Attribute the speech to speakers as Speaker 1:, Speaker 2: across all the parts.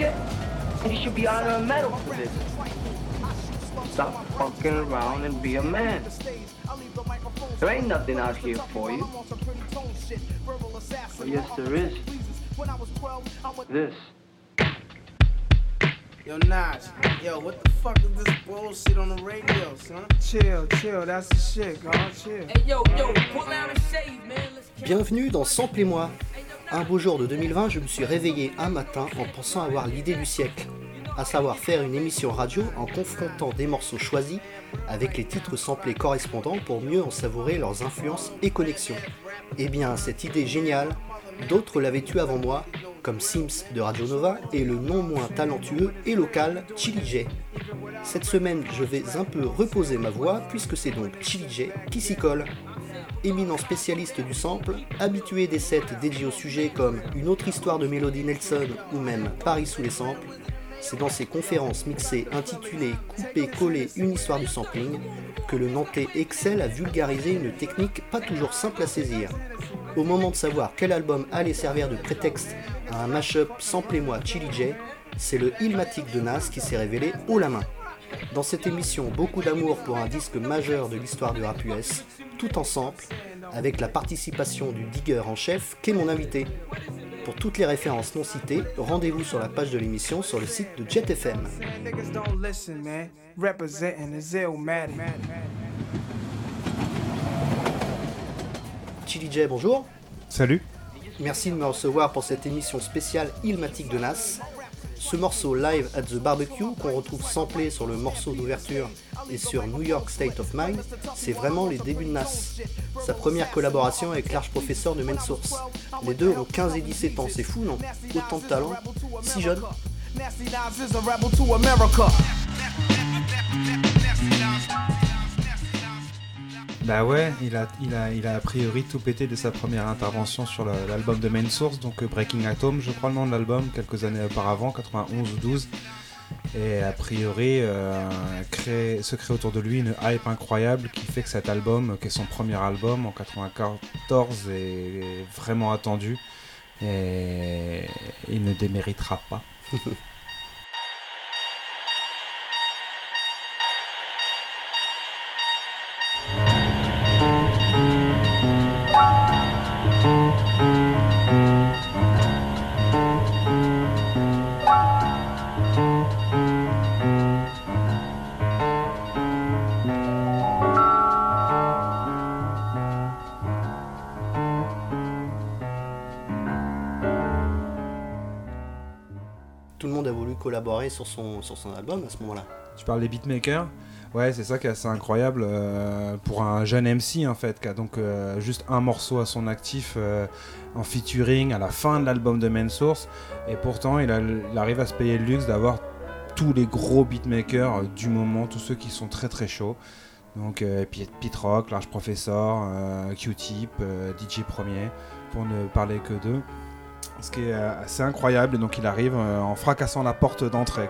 Speaker 1: shit, and you should be honored a medal for this. Stop fucking around and be a man. There ain't nothing out here for you. But yes, there is. This.
Speaker 2: Yo, Nas, yo, what the fuck is this bullshit on the radio, son?
Speaker 3: Chill, chill, that's the shit, God, chill.
Speaker 4: Hey yo, yo, pull out a shave, man. Let's
Speaker 5: Bienvenue dans Sample et moi. Un beau jour de 2020, je me suis réveillé un matin en pensant avoir l'idée du siècle, à savoir faire une émission radio en confrontant des morceaux choisis avec les titres samplés correspondants pour mieux en savourer leurs influences et connexions. Eh bien, cette idée géniale, d'autres l'avaient eue avant moi, comme Sims de Radio Nova et le non moins talentueux et local Chili J. Cette semaine, je vais un peu reposer ma voix puisque c'est donc Chili J qui s'y colle éminent spécialiste du sample, habitué des sets dédiés au sujet comme Une autre histoire de Melody Nelson ou même Paris sous les samples, c'est dans ses conférences mixées intitulées Couper, coller, une histoire du sampling que le Nantais excelle à vulgariser une technique pas toujours simple à saisir. Au moment de savoir quel album allait servir de prétexte à un mashup Samplez-moi Chili J, c'est le Ilmatic de Nas qui s'est révélé haut la main. Dans cette émission, beaucoup d'amour pour un disque majeur de l'histoire du rap US, tout en sample, avec la participation du digger en chef qu'est mon invité. Pour toutes les références non citées, rendez-vous sur la page de l'émission sur le site de JetFM. Chili J, bonjour.
Speaker 6: Salut.
Speaker 5: Merci de me recevoir pour cette émission spéciale Ilmatic de Nas. Ce morceau live at the barbecue qu'on retrouve samplé sur le morceau d'ouverture et sur New York State of Mind, c'est vraiment les débuts de Nas. Sa première collaboration avec Large Professeur de Main Source. Les deux ont 15 et 17 ans, c'est fou non? Autant de talent, si jeune.
Speaker 6: Bah ouais, il a, a, priori tout pété de sa première intervention sur l'album de Main Source, donc euh, Breaking Atom, je crois le nom de l'album, quelques années auparavant, 91 ou 12. Et a priori, euh, se crée autour de lui une hype incroyable qui fait que cet album, euh, qui est son premier album en 94, est vraiment attendu. Et il ne déméritera pas.
Speaker 5: sur son, album à ce moment-là.
Speaker 6: Tu parles des beatmakers? Ouais, c'est ça qui est assez incroyable euh, pour un jeune MC en fait, qui a donc euh, juste un morceau à son actif euh, en featuring à la fin de l'album de Main Source. Et pourtant, il, arrive à se payer le luxe d'avoir tous les gros beatmakers du moment, tous ceux qui sont très très chauds. Donc Pete, Rock, Large Professor, Q-Tip, DJ Premier, pour ne parler que d'eux. Ce qui est euh, assez incroyable, et donc il arrive euh, en fracassant la porte d'entrée.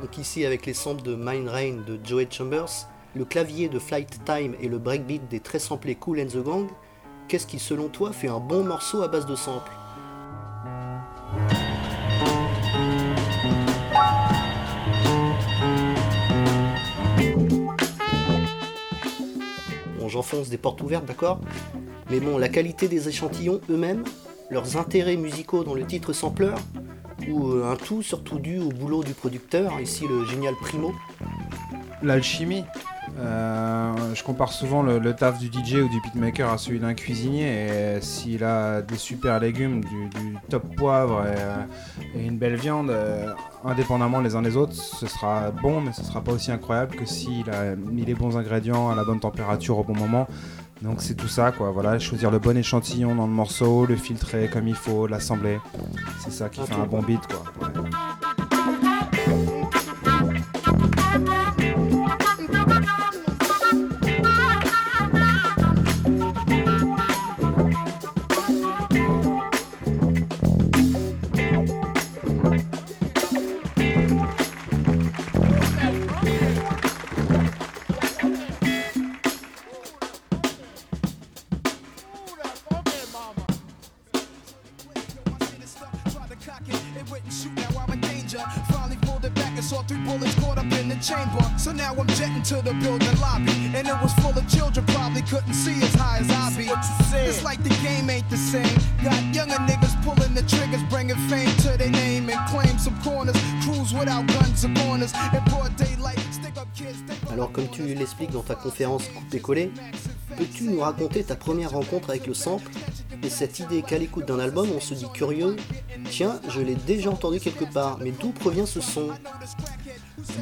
Speaker 5: Donc ici avec les samples de Mind Rain de Joey Chambers, le clavier de Flight Time et le breakbeat des très samplés Cool and the Gang, qu'est-ce qui selon toi fait un bon morceau à base de samples? J'enfonce des portes ouvertes, d'accord? Mais bon, la qualité des échantillons eux-mêmes, leurs intérêts musicaux dans le titre sampleur, ou euh, un tout surtout dû au boulot du producteur, ici le génial Primo.
Speaker 6: L'alchimie. Euh, je compare souvent le, le taf du DJ ou du beatmaker à celui d'un cuisinier. Et s'il a des super légumes, du, du top poivre et, euh, et une belle viande, euh, indépendamment les uns des autres, ce sera bon, mais ce sera pas aussi incroyable que s'il a mis les bons ingrédients à la bonne température au bon moment. Donc c'est tout ça, quoi. Voilà, choisir le bon échantillon dans le morceau, le filtrer comme il faut, l'assembler. C'est ça qui fait un bon beat, quoi. Ouais.
Speaker 7: Now I'm jetting to the building lobby. And it was full of children, probably couldn't see as high as I be. What you said? It's like the game ain't the same. Got younger niggas pulling the triggers, bringing fame to their name and claim some corners. Cruise without guns or corners. In broad daylight, stick up kids.
Speaker 5: Alors comme tu l'expliques dans ta conférence coupé-collé, peux-tu nous raconter ta première rencontre avec le sample? Et cette idée qu'à l'écoute d'un album on se dit curieux, tiens je l'ai déjà entendu quelque part, mais d'où provient ce son?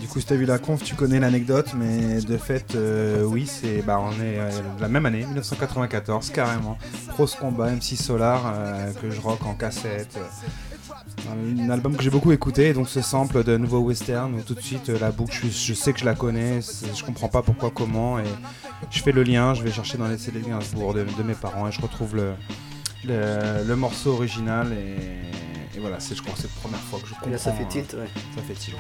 Speaker 6: Du coup, si t'as vu la conf, tu connais l'anecdote, mais de fait, euh, oui, c'est, bah, on est euh, la même année, 1994, carrément. Grosse combat, MC Solar, euh, que je rock en cassette. un album que j'ai beaucoup écouté, donc ce sample de Nouveau Western, où tout de suite la boucle, je, je sais que je la connais, je comprends pas pourquoi, comment, et je fais le lien, je vais chercher dans les CD Gainsbourg de, de mes parents, et je retrouve le, le, le morceau original, et, et voilà, c'est, je crois, que c'est la première fois que je comprends.
Speaker 5: Et là ça fait
Speaker 6: euh,
Speaker 5: tilt, ouais.
Speaker 6: Ça fait tilt.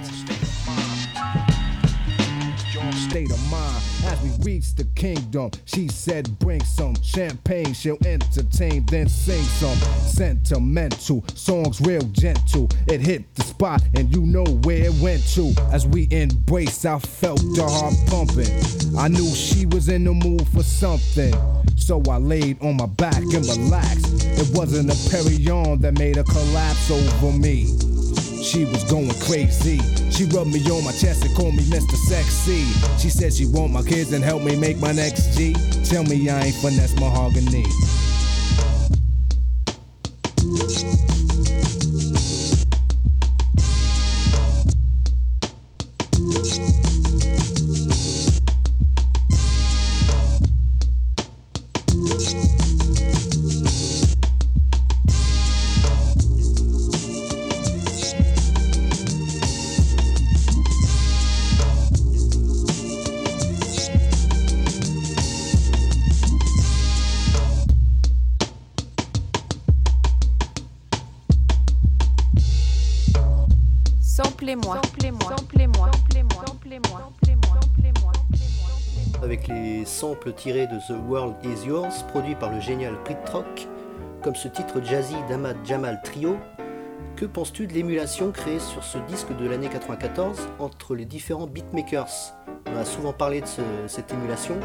Speaker 8: State of mind as we reach the kingdom. She said, Bring some champagne, she'll entertain, then sing some sentimental songs, real gentle. It hit the spot, and you know where it went to. As we embraced, I felt the heart pumping. I knew she was in the mood for something. So I laid on my back and relaxed. It wasn't a Perignon that made her collapse over me. She was going crazy. She rubbed me on my chest and called me Mr. Sexy. She said she want my kids and help me make my next G. Tell me I ain't finesse mahogany.
Speaker 9: Samplez-moi. Samplez-moi. Samplez-moi. Samplez-moi. Samplez-moi. Samplez-moi. Samplez-moi.
Speaker 5: Avec les samples tirés de The World Is Yours, produits par le génial Prit Rock, comme ce titre jazzy d'Ahmad Jamal Trio, que penses-tu de l'émulation créée sur ce disque de l'année 94 entre les différents beatmakers? On a souvent parlé de ce- cette émulation,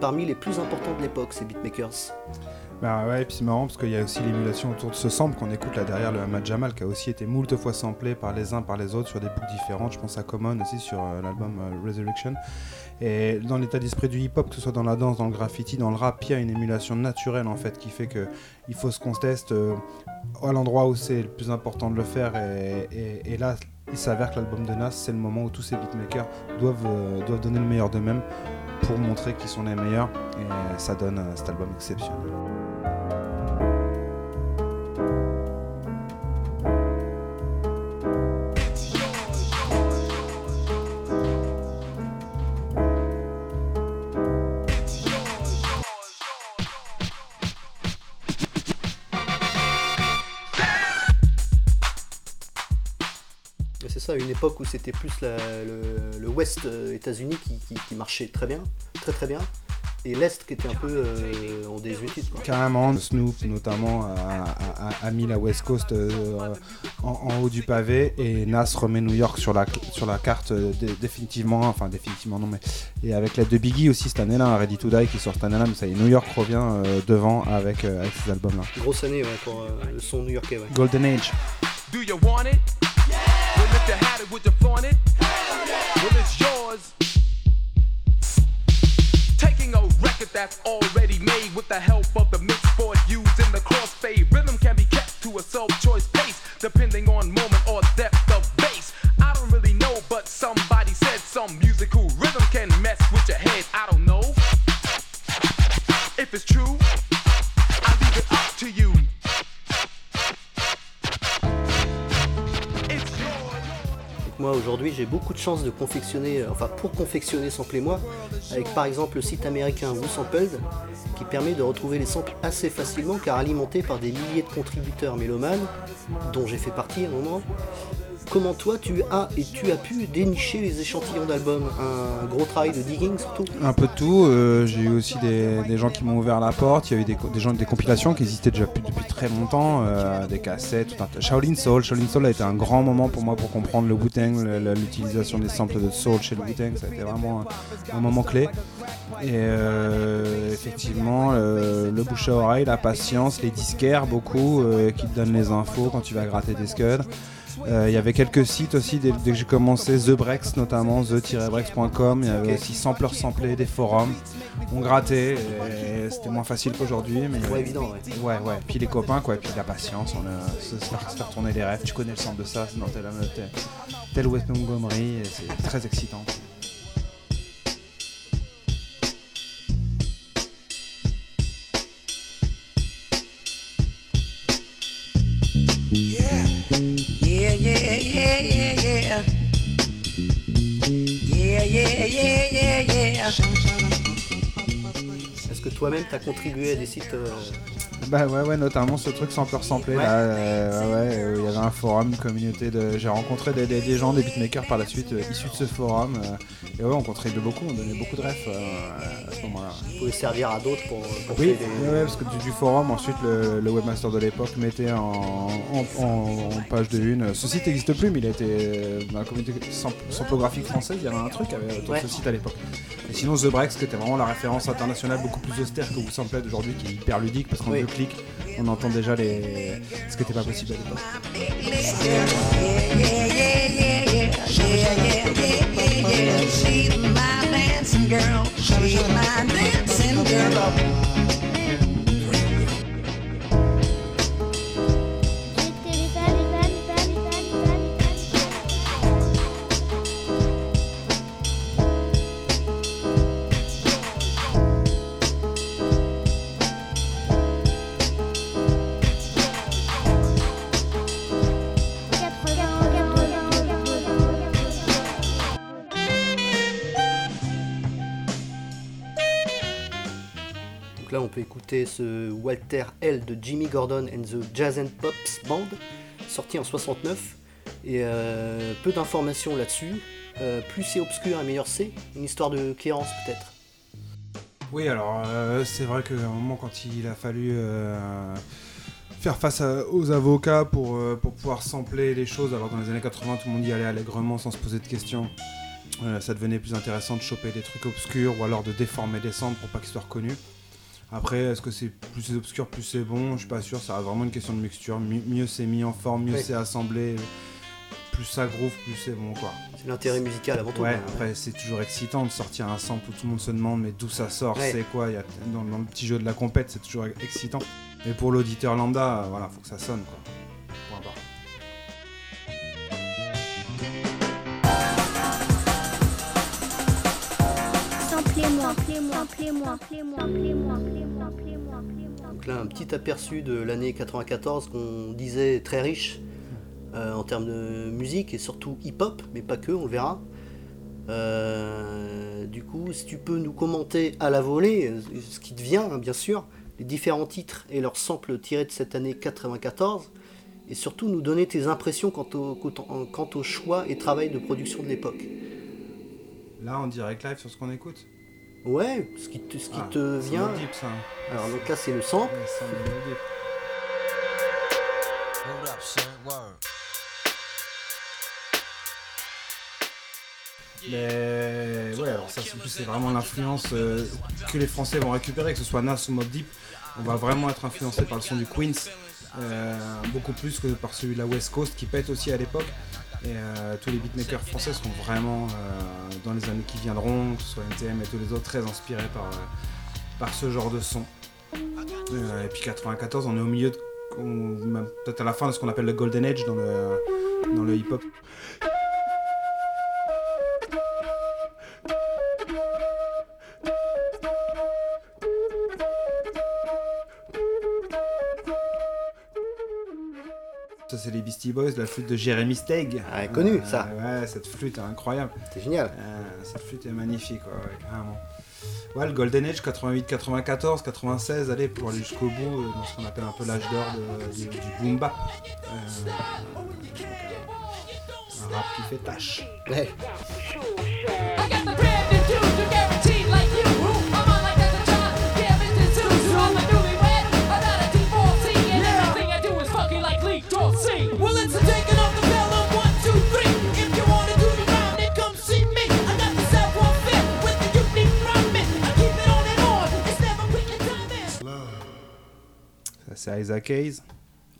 Speaker 5: parmi les plus importants de l'époque, ces beatmakers.
Speaker 6: Bah ouais, et puis c'est marrant parce qu'il y a aussi l'émulation autour de ce sample qu'on écoute là derrière le Ahmad Jamal qui a aussi été moult fois samplé par les uns par les autres sur des boucles différentes. Je pense à Common aussi sur euh, l'album euh, Resurrection. Et dans l'état d'esprit du hip-hop, que ce soit dans la danse, dans le graffiti, dans le rap, il y a une émulation naturelle en fait qui fait que il faut se conteste euh, à l'endroit où c'est le plus important de le faire. Et, et- là, il s'avère que l'album de Nas, c'est le moment où tous ces beatmakers doivent, doivent donner le meilleur d'eux-mêmes pour montrer qu'ils sont les meilleurs. Et ça donne cet album exceptionnel.
Speaker 5: Où c'était plus la- le, le West euh, États-Unis qui, qui- qui marchait très bien, très très bien, et l'Est qui était un peu euh, en désuétude.
Speaker 6: Carrément, Snoop notamment a, a- a- a mis la West Coast euh, en, en haut du pavé et Nas remet New York sur la, sur la carte dé- définitivement, enfin définitivement non mais et avec l'aide de Biggie aussi cette année-là, Ready to Die qui sort cette année-là, mais ça y est, New York revient euh, devant avec, euh, avec ces albums-là.
Speaker 5: Grosse année ouais, pour euh, le son new-yorkais. Ouais.
Speaker 6: Golden Age.
Speaker 4: Do you want it? It, it? Well, it's yours. Taking a record that's already made with the help of the mix board used in the crossfade. Rhythm can be kept to a self-choice pace, depending on moment
Speaker 5: aujourd'hui j'ai beaucoup de chance de confectionner, euh, enfin pour confectionner Sample et moi, avec par exemple le site américain WhoSampled, qui permet de retrouver les samples assez facilement car alimenté par des milliers de contributeurs mélomanes, dont j'ai fait partie à un moment, comment toi tu as et tu as pu dénicher les échantillons d'albums? Un gros travail de digging surtout?
Speaker 6: Un peu de tout. euh, j'ai eu aussi des, gens qui m'ont ouvert la porte. Il y a eu des, des gens des compilations qui existaient déjà depuis, très longtemps, euh, des cassettes, tout un. Shaolin Soul. Shaolin Soul a été un grand moment pour moi pour comprendre le le- l'utilisation des samples de soul chez le Wu-Tang. Ça a été vraiment un, moment clé. Et euh, effectivement, le bouche à oreille, la patience, les disquaires beaucoup qui te donnent les infos quand tu vas gratter des scuds. Euh, Il y avait quelques sites aussi dès, dès que j'ai commencé, The Brex notamment, the-brex.com. Il y avait aussi Sampler Samplé, des forums. On grattait, et c'était moins facile qu'aujourd'hui. Mais
Speaker 5: Ouais, évident, ouais.
Speaker 6: Ouais, ouais. Puis les copains, quoi. Et puis la patience, on a, se, faire, se faire tourner les rêves. Tu connais le centre de ça, c'est dans tel, tel, tel West Montgomery, et c'est très excitant.
Speaker 5: Est-ce que toi-même t'as contribué à des sites euh,
Speaker 6: Bah ouais, ouais, notamment ce truc Sampler Samplé,
Speaker 5: Ouais.
Speaker 6: là. euh, ouais, euh, il y avait un forum, une communauté de. J'ai rencontré des, des- des gens, des beatmakers par la suite, euh, issus de ce forum. euh, et ouais, on contribuait beaucoup, on donnait beaucoup de refs à ce moment-là.
Speaker 5: qui pouvaient servir à d'autres pour, pour
Speaker 6: Oui,
Speaker 5: créer des...
Speaker 6: ouais, parce que du, du forum, ensuite le, le webmaster de l'époque mettait en, en- en- en page de une. Ce site n'existe plus, mais il a été dans la communauté samp- samplographique française. Il y avait un truc avec autour
Speaker 5: Ouais.
Speaker 6: de ce site à l'époque. Et sinon, The Brex, qui était vraiment la référence internationale, beaucoup plus austère que vous samplez d'aujourd'hui, qui est hyper ludique parce
Speaker 5: Oui.
Speaker 6: deux on entend déjà les... ce qui n'était pas possible à l'époque.
Speaker 5: Écouter ce Walter L de Jimmy Gordon and the Jazz and Pops Band, sorti en 69. Et euh, peu d'informations là-dessus. Euh, plus c'est obscur et meilleur c'est. Une histoire de Cléance peut-être.
Speaker 6: Oui, alors euh, c'est vrai qu'à un moment, quand il a fallu faire face aux avocats pour, pour pouvoir sampler les choses, alors dans les années 80, tout le monde y allait allègrement sans se poser de questions. Ça devenait plus intéressant de choper des trucs obscurs ou alors de déformer des samples pour pas qu'ils soient reconnus. Après, est-ce que c'est plus c'est obscur, plus c'est bon? Je suis pas sûr, ça reste vraiment une question de mixture. Mi- mieux c'est mis en forme, mieux c'est assemblé, plus ça groove, plus c'est bon quoi.
Speaker 5: C'est l'intérêt musical avant tout.
Speaker 6: Ouais,
Speaker 5: quoi.
Speaker 6: après c'est toujours excitant de sortir un sample où tout le monde se demande mais d'où ça sort,
Speaker 5: Ouais.
Speaker 6: c'est quoi, il y a, dans, dans le petit jeu de la compète c'est toujours excitant. Mais pour l'auditeur lambda, euh, voilà, faut que ça sonne quoi.
Speaker 5: Donc là, un petit aperçu de l'année 94 qu'on disait très riche euh, en termes de musique et surtout hip-hop, mais pas que, on le verra. Euh, du coup, si tu peux nous commenter à la volée, euh, ce qui te vient, hein, bien sûr, les différents titres et leurs samples tirés de cette année 94, et surtout nous donner tes impressions quant au, quant- quant au choix et travail de production de l'époque.
Speaker 6: Là en direct live sur ce qu'on écoute?
Speaker 5: Ouais, ce qui te, ce qui
Speaker 6: Ah,
Speaker 5: te vient.
Speaker 6: Mobb Deep, ça.
Speaker 5: Alors donc là c'est le sample.
Speaker 6: Mais ouais, alors ça c'est plus c'est vraiment l'influence euh, que les Français vont récupérer, que ce soit Nas ou Mob Deep. On va vraiment être influencé par le son du Queens, euh, beaucoup plus que par celui de la West Coast qui pète aussi à l'époque. Et euh, tous les beatmakers français sont vraiment euh, dans les années qui viendront, que ce soit NTM et tous les autres, très inspirés par, euh, par ce genre de son. Euh, et puis 94, on est au milieu, peut-être à la fin de ce qu'on appelle le Golden Age dans le, dans le hip-hop. Ça c'est les Beastie Boys, la flûte de Jeremy Steig.
Speaker 5: Ah, connu,
Speaker 6: Euh,
Speaker 5: ça.
Speaker 6: Ouais, cette flûte est incroyable.
Speaker 5: C'est génial.
Speaker 6: Euh, cette flûte est magnifique, ouais, ouais, carrément. Ouais, le Golden Age 88, 94, 96, allez, pour aller jusqu'au bout, euh, dans ce qu'on appelle un peu l'âge d'or du, du boom bap. Euh, euh, Un rap qui fait tâche.
Speaker 5: Ouais.
Speaker 6: C'est Isaac Hayes.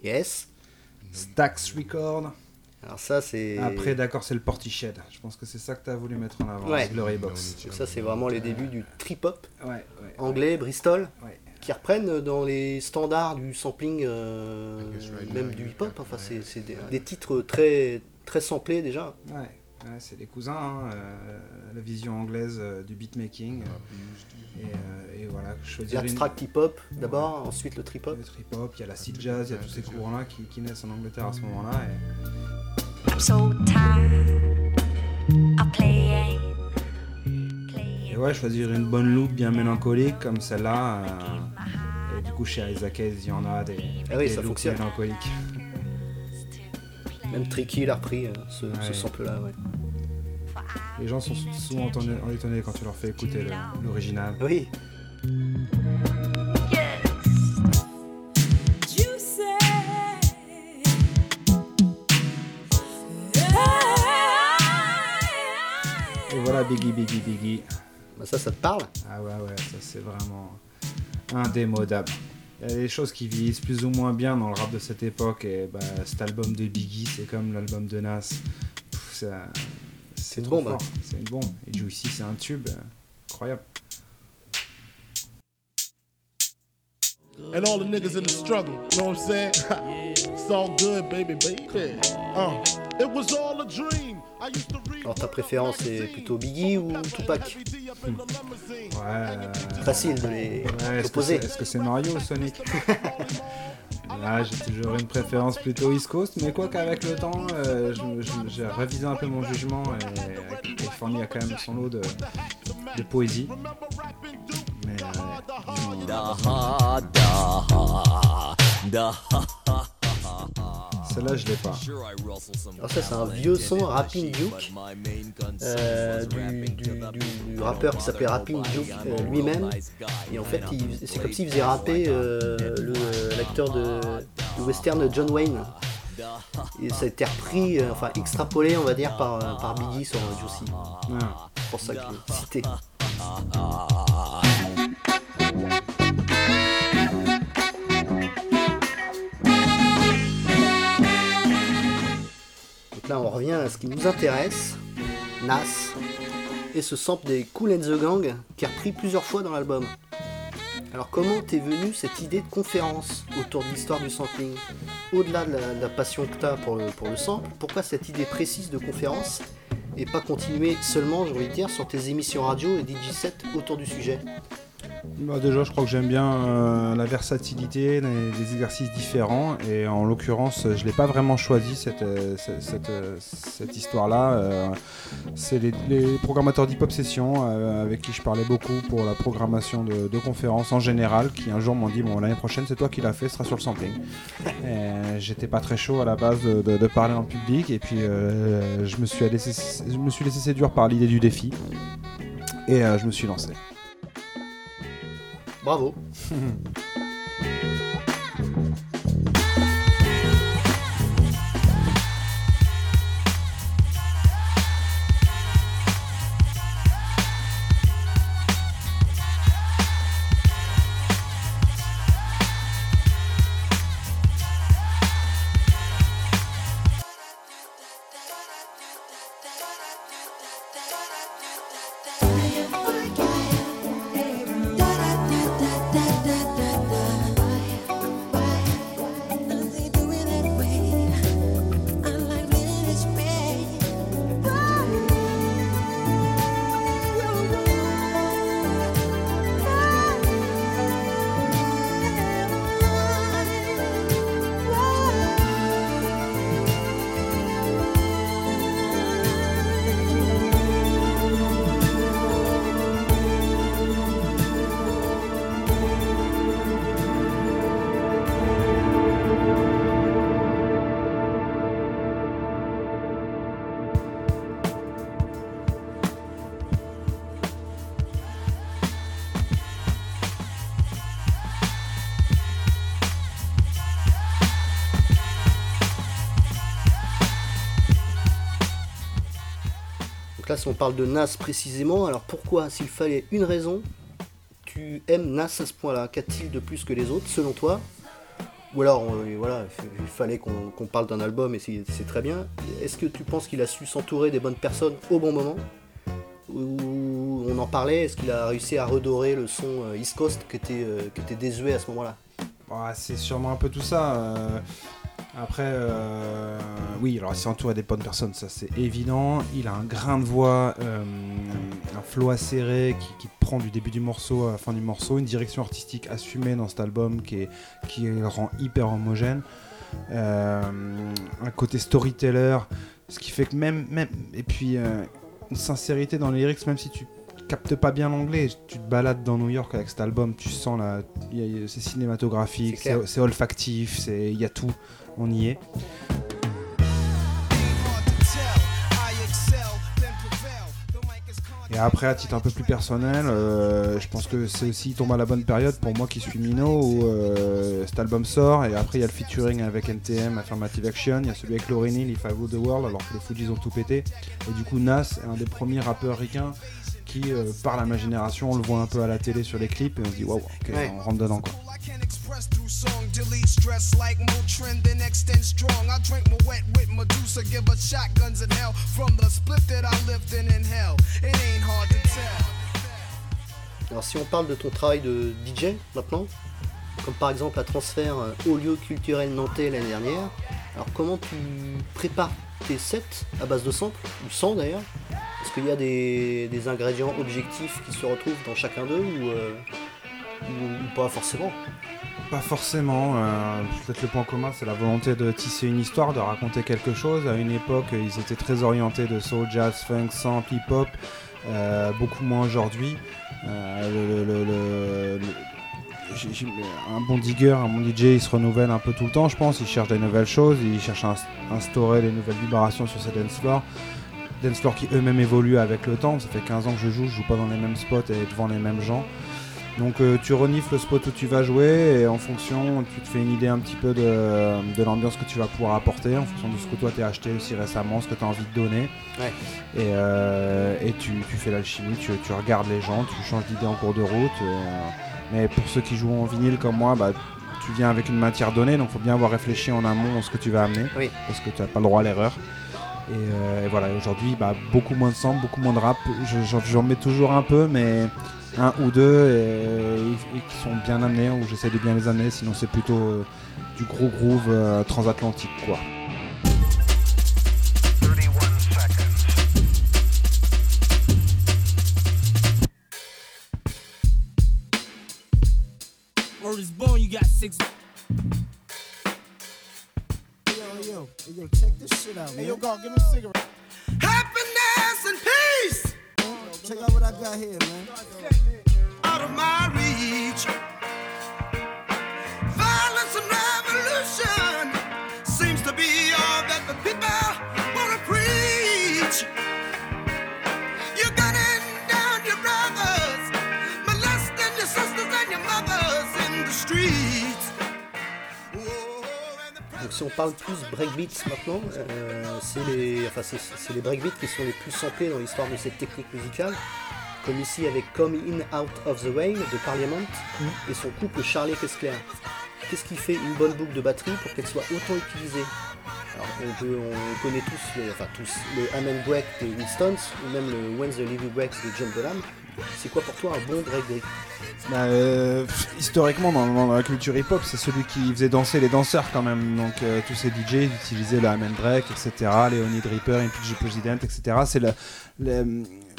Speaker 5: Yes.
Speaker 6: Stax Record.
Speaker 5: Alors ça, c'est...
Speaker 6: Après, d'accord, c'est le Portiched. Je pense que c'est ça que tu as voulu mettre en avant.
Speaker 5: Ouais.
Speaker 6: Glory Box.
Speaker 5: Donc ça, c'est vraiment les débuts du trip-hop
Speaker 6: Ouais, ouais.
Speaker 5: anglais, Bristol,
Speaker 6: Ouais.
Speaker 5: qui reprennent dans les standards du sampling, euh, même du hip-hop. Enfin, c'est c'est des, des titres très, très samplés déjà.
Speaker 6: Ouais, ouais, c'est les cousins, hein, euh, la vision anglaise euh, du beatmaking. euh, et, euh, et voilà, choisir une-
Speaker 5: L'abstract hip-hop d'abord, ensuite le trip-hop.
Speaker 6: le trip-hop, il y a l'acid jazz, il y a tous ces courants-là qui, qui naissent en Angleterre à ce moment-là. Et...
Speaker 10: So
Speaker 6: ouais, choisir une bonne loupe bien mélancolique comme celle-là. euh, et du coup, chez Isaac Hayes, il y en a des,
Speaker 5: Ah oui,
Speaker 6: des
Speaker 5: ça fonctionne.
Speaker 6: mélancoliques.
Speaker 5: Même Tricky l'a repris, ce, ce sample-là. Ouais.
Speaker 6: Les gens sont souvent étonnés, étonnés quand tu leur fais écouter l'original.
Speaker 5: Oui,
Speaker 6: Et voilà, Biggie, Biggie, Biggie.
Speaker 5: bah ça, ça te parle?
Speaker 6: Ah ouais, ouais, ça c'est vraiment indémodable. Il y a des choses qui vieillissent plus ou moins bien dans le rap de cette époque et bah, cet album de Biggie, c'est comme l'album de Nas. Pff, ça- C'est
Speaker 5: une bombe,
Speaker 6: C'est une bombe. Et Juicy, c'est un tube incroyable.
Speaker 11: and all the niggas in the struggle. You know what I'm saying? it's all good, baby, baby. Uh, it was all a dream. I used to read.
Speaker 5: Alors ta préférence, c'est plutôt Biggie ou Tupac?
Speaker 6: Ouais.
Speaker 5: Facile de les
Speaker 6: ouais, est-ce que
Speaker 5: opposer.
Speaker 6: c'est est-ce que c'est Mario ou Sonic? J'ai toujours une préférence plutôt East Coast, mais quoi qu'avec le temps, euh, j'ai révisé un peu mon jugement et Californie a quand même son lot de, de poésie. Mais euh, celle-là, je l'ai pas.
Speaker 5: Alors ça, c'est un vieux son, Rapping Duke, euh, du, du- du- du rappeur qui s'appelait Rapping Duke euh, lui-même. Et en fait, c'est comme s'il faisait rapper euh, l'acteur de, de western John Wayne. Et ça a été repris, enfin extrapolé, on va dire, par, par Biggie sur Juicy.
Speaker 6: Ah.
Speaker 5: C'est pour ça que je l'ai cité. Là, on revient à ce qui nous intéresse, Nas, et ce sample des Cool and the Gang qui est repris plusieurs fois dans l'album. Alors comment t'es venue cette idée de conférence autour de l'histoire du sampling? Au-delà de la, passion que t'as pour le, pour le sample, pourquoi cette idée précise de conférence et pas continuer seulement, j'ai envie de dire, sur tes émissions radio et DJ set autour du sujet?
Speaker 6: Bah, déjà, je crois que j'aime bien euh, la versatilité, les, exercices différents. Et en l'occurrence, je ne l'ai pas vraiment choisi, cette, euh, euh, histoire-là. C'est les, programmateurs d'hip-hop session euh, avec qui je parlais beaucoup pour la programmation de, conférences en général, qui un jour m'ont dit Bon, l'année prochaine, c'est toi qui l'as fait, ce sera sur le sampling. J'étais pas très chaud à la base de, parler en public. Et puis, je, me suis laissé, séduire par l'idée du défi. Et je me suis lancé.
Speaker 5: Bravo On parle de Nas précisément, alors pourquoi, s'il fallait une raison, tu aimes Nas à ce point-là? Qu'a-t-il de plus que les autres, selon toi? Ou alors, euh, voilà, il fallait qu'on parle d'un album et c'est très bien. Est-ce que tu penses qu'il a su s'entourer des bonnes personnes au bon moment? Ou on en parlait, est-ce qu'il a réussi à redorer le son euh, East Coast qui était, euh, qui était désuet à ce moment-là?
Speaker 6: C'est sûrement un peu tout ça. Après, euh, oui, alors il s'est entouré des bonnes personnes, ça c'est évident. Il a un grain de voix, euh, un flow acéré qui, qui prend du début du morceau à la fin du morceau, une direction artistique assumée dans cet album qui, est, qui le rend hyper homogène. Euh, un côté storyteller, ce qui fait que même. même et puis une sincérité dans les lyrics, même si tu captes pas bien l'anglais, tu te balades dans New York avec cet album, tu sens la, c'est cinématographique,
Speaker 5: C'est
Speaker 6: olfactif, c'est il y a tout, on y est. Et après, à titre un peu plus personnel, euh, je pense que c'est aussi tombe à la bonne période pour moi qui suis Mino où euh, cet album sort et après il y a le featuring avec NTM, Affirmative Action, il y a celui avec Lauryn Hill, If I Rule the World, alors que les Fujis ont tout pété. Et du coup, Nas est un des premiers rappeurs ricains qui euh, parle à ma génération, on le voit un peu à la télé sur les clips et on se dit waouh, ok,
Speaker 5: Ouais.
Speaker 6: on rentre dedans quoi.
Speaker 7: Express through song, delete stress like Motrin, then extend strong. I drink my wet with Medusa, give us shotguns in hell from the split that I lived in in hell. It ain't hard to tell.
Speaker 5: Alors si on parle de ton travail de DJ maintenant, comme par exemple la transfert euh, au lieu culturel nantais l'année dernière, alors comment tu prépares tes sets à base de samples, ou sans d'ailleurs Est-ce qu'il y a des, ingrédients objectifs qui se retrouvent dans chacun d'eux ou, euh, pas forcément?
Speaker 6: Pas forcément. euh, Peut-être le point commun, c'est la volonté de tisser une histoire, de raconter quelque chose. À une époque, ils étaient très orientés de soul, jazz, funk, sample, hip-hop. euh, beaucoup moins aujourd'hui. Un bon digger, un bon DJ, il se renouvelle un peu tout le temps, je pense. Il cherche des nouvelles choses, il cherche à ins- instaurer des nouvelles vibrations sur ces dance floors. Dance floors qui eux-mêmes évoluent avec le temps. Ça fait 15 ans que je joue, je joue pas dans les mêmes spots et devant les mêmes gens. Donc euh, tu renifles le spot où tu vas jouer et en fonction, tu te fais une idée un petit peu de, de l'ambiance que tu vas pouvoir apporter, en fonction de ce que toi t'as acheté aussi récemment, ce que tu as envie de donner.
Speaker 5: Ouais.
Speaker 6: Et, euh, et tu, tu fais l'alchimie, tu, tu regardes les gens, tu changes d'idée en cours de route. euh, mais pour ceux qui jouent en vinyle comme moi, bah, tu viens avec une matière donnée, donc faut bien avoir réfléchi en amont à ce que tu vas amener,
Speaker 5: Oui.
Speaker 6: parce que tu n'as pas le droit à l'erreur. Et, euh, et voilà, aujourd'hui, bah, beaucoup moins de sample, beaucoup moins de rap. Je- J'en mets toujours un peu, mais un ou deux et, et qui sont bien amenés, ou j'essaie de bien les amener, sinon c'est plutôt euh, du gros groove euh, transatlantique, quoi.
Speaker 5: Parle plus breakbeats maintenant, euh, c'est les, enfin, les breakbeats qui sont les plus samplés dans l'histoire de cette technique musicale, comme ici avec Come In Out of the Rain de Parliament et son couple Charlie Kessler. Qu'est-ce qui fait une bonne boucle de batterie pour qu'elle soit autant utilisée Alors on, connaît tous, les, enfin tous, le Amen Break de Winston ou même le When the Levy Breaks de John Bonham. C'est quoi pour toi un bon breakbeat
Speaker 6: Bah, euh, historiquement, dans, la culture hip-hop, c'est celui qui faisait danser les danseurs quand même. Donc euh, tous ces DJ utilisaient le Amen Break, etc. Leonid Reaper, Impulse President, etc. C'est le-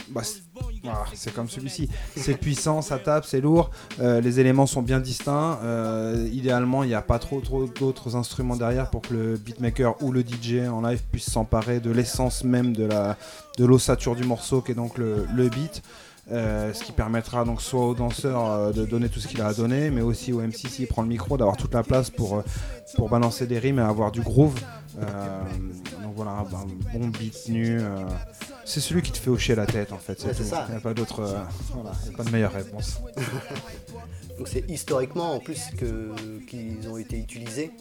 Speaker 6: bah, c'est- voilà, c'est comme celui-ci. C'est puissant, ça tape, c'est lourd. euh, les éléments sont bien distincts. euh, idéalement, il n'y a pas trop, d'autres instruments derrière pour que le beatmaker ou le DJ en live puisse s'emparer de l'essence même de l'ossature du morceau qui est donc le beat. Euh, ce qui permettra donc soit au danseur euh, de donner tout ce qu'il a à donner, mais aussi au MC s'il prend le micro d'avoir toute la place pour, euh, pour balancer des rimes et avoir du groove. Euh, donc voilà, un bon beat nu. c'est celui qui te fait hocher la tête en fait.
Speaker 5: Ouais, c'est
Speaker 6: tout. Il n'y a pas d'autre. voilà, il y a pas de meilleure réponse.
Speaker 5: Donc c'est historiquement en plus que qu'ils ont été utilisés.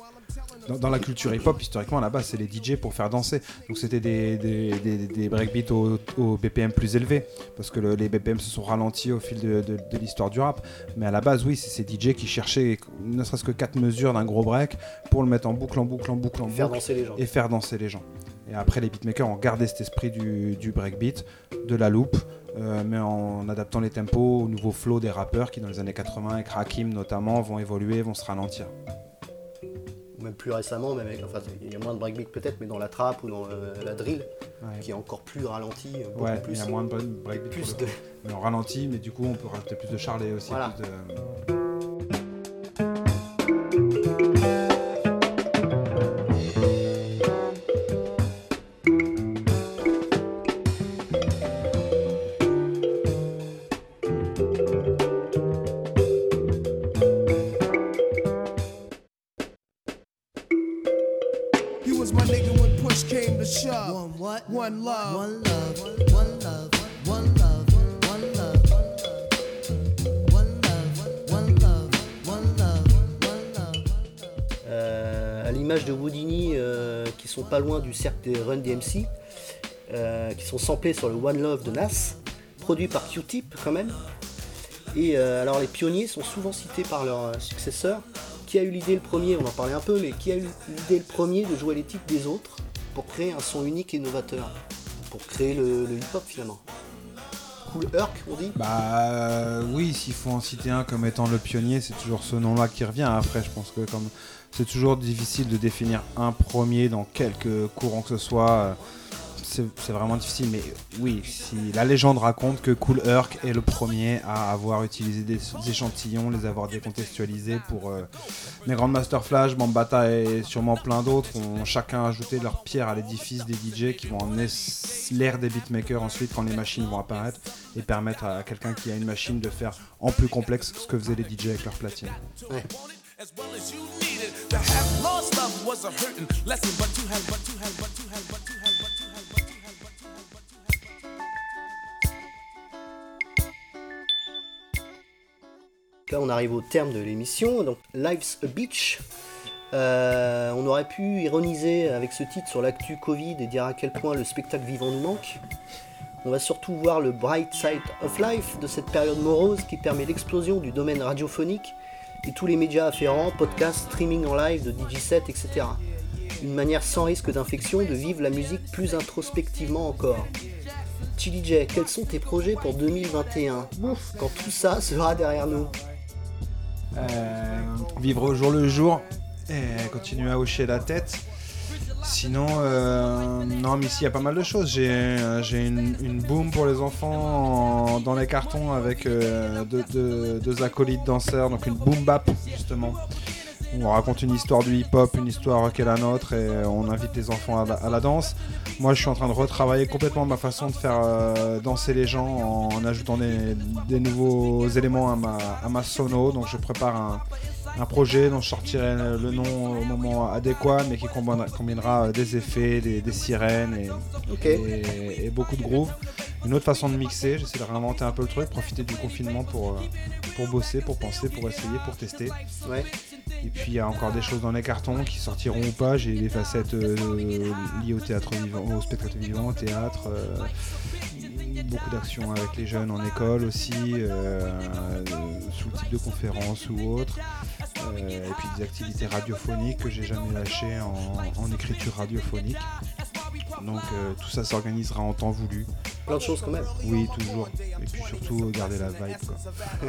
Speaker 6: Dans, dans la culture hip-hop, historiquement, à la base, c'est les DJ pour faire danser. Donc c'était des, des, des- des breakbeats au, au BPM plus élevé, parce que le- les BPM se sont ralentis au fil de, de- de l'histoire du rap. Mais à la base, oui, c'est ces DJ qui cherchaient ne serait-ce que quatre mesures d'un gros break pour le mettre en boucle, en boucle, en boucle, en
Speaker 5: Faire
Speaker 6: boucle,
Speaker 5: danser les gens.
Speaker 6: et faire danser les gens. Et après, les beatmakers ont gardé cet esprit du, du breakbeat, de la loupe, euh, mais en adaptant les tempos au nouveau flow des rappeurs qui, dans les années 80, avec Rakim notamment, vont évoluer, vont se ralentir.
Speaker 5: Même plus récemment, même avec, enfin, il y a moins de breakbeat peut-être, mais dans la trap ou dans euh, la drill,
Speaker 6: Ouais.
Speaker 5: qui est encore plus ralenti. euh, beaucoup
Speaker 6: Ouais,
Speaker 5: plus,
Speaker 6: il y a moins de break- breakbeat.
Speaker 5: plus de-.
Speaker 6: Mais on ralentit, mais du coup, on peut rajouter plus de charlet aussi.
Speaker 5: Voilà.
Speaker 6: plus de-
Speaker 5: loin du cercle des Run DMC, euh, qui sont samplés sur le One Love de Nas, produit par Q-Tip quand même. Et euh, alors les pionniers sont souvent cités par leurs euh, successeurs. Qui a eu l'idée le premier, on en parlait un peu, mais qui a eu l'idée le premier de jouer les titres des autres pour créer un son unique et novateur Pour créer le, le hip-hop finalement.
Speaker 6: Bah euh, oui, s'il faut en citer un comme étant le pionnier, c'est toujours ce nom-là qui revient. Après, je pense que comme c'est toujours difficile de définir un premier dans quelque courant que ce soit, euh, c'est vraiment difficile. Mais oui, si la légende raconte que Cool Herc est le premier à avoir utilisé des, échantillons, les avoir décontextualisés pour euh, les grandes Master Flash, Bambata et sûrement plein d'autres ont chacun ajouté leur pierre à l'édifice des DJ qui vont emmener l'ère des beatmakers ensuite quand les machines vont apparaître et permettre à quelqu'un qui a une machine de faire en plus complexe ce que faisaient les DJ avec leur platine.
Speaker 12: As
Speaker 5: Là, on arrive au terme de l'émission. Donc, Life's a Beach. Euh, on aurait pu ironiser avec ce titre sur l'actu Covid et dire à quel point le spectacle vivant nous manque. On va surtout voir le bright side of life de cette période morose qui permet l'explosion du domaine radiophonique et tous les médias afférents, podcasts, streaming en live de DJ7, etc. Une manière sans risque d'infection de vivre la musique plus introspectivement encore. Chili J, quels sont tes projets pour 2021 Quand tout ça sera derrière nous.
Speaker 6: Euh, vivre au jour le jour et continuer à hocher la tête. Sinon, euh, non, mais ici il y a pas mal de choses. J'ai euh, une, une boom pour les enfants en- dans les cartons avec euh, deux acolytes danseurs, donc une boom bap justement. On raconte une histoire du hip-hop, une histoire qui est la nôtre et on invite les enfants à la, à la danse. Moi, je suis en train de retravailler complètement ma façon de faire euh, danser les gens en, en ajoutant des, des nouveaux éléments à ma, à ma sono. Donc, je prépare un, un projet dont je sortirai le nom au moment adéquat, mais qui combinera, combinera des effets, des, des sirènes et,
Speaker 5: Ok.
Speaker 6: et- et beaucoup de groove. Une autre façon de mixer, j'essaie de réinventer un peu le truc, profiter du confinement pour, euh, pour bosser, pour penser, pour essayer, pour tester.
Speaker 5: Ouais.
Speaker 6: Et puis il y a encore des choses dans les cartons qui sortiront ou pas. J'ai des facettes euh, liées au théâtre vivant, au spectacle vivant, au théâtre. euh, beaucoup d'actions avec les jeunes en école aussi, euh, sous le type de conférence ou autre. Et puis des activités radiophoniques que j'ai jamais lâchées en, en écriture radiophonique. Donc euh, tout ça s'organisera en temps voulu.
Speaker 5: Plein de choses quand même.
Speaker 6: Oui, toujours. Et puis surtout garder la vibe. Quoi.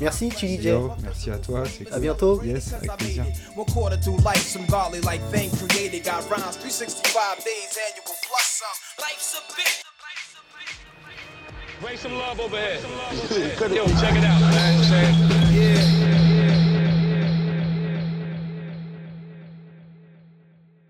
Speaker 5: Merci Chili J.
Speaker 6: Merci à toi. c'est
Speaker 5: À
Speaker 6: cool.
Speaker 5: bientôt.
Speaker 6: Yes, avec plaisir.
Speaker 12: One quarter to life, some godly like thing created. Got rhymes, 365 days annual plus some. Life's a bitch.
Speaker 13: Bring some love over here. Yo, check it out.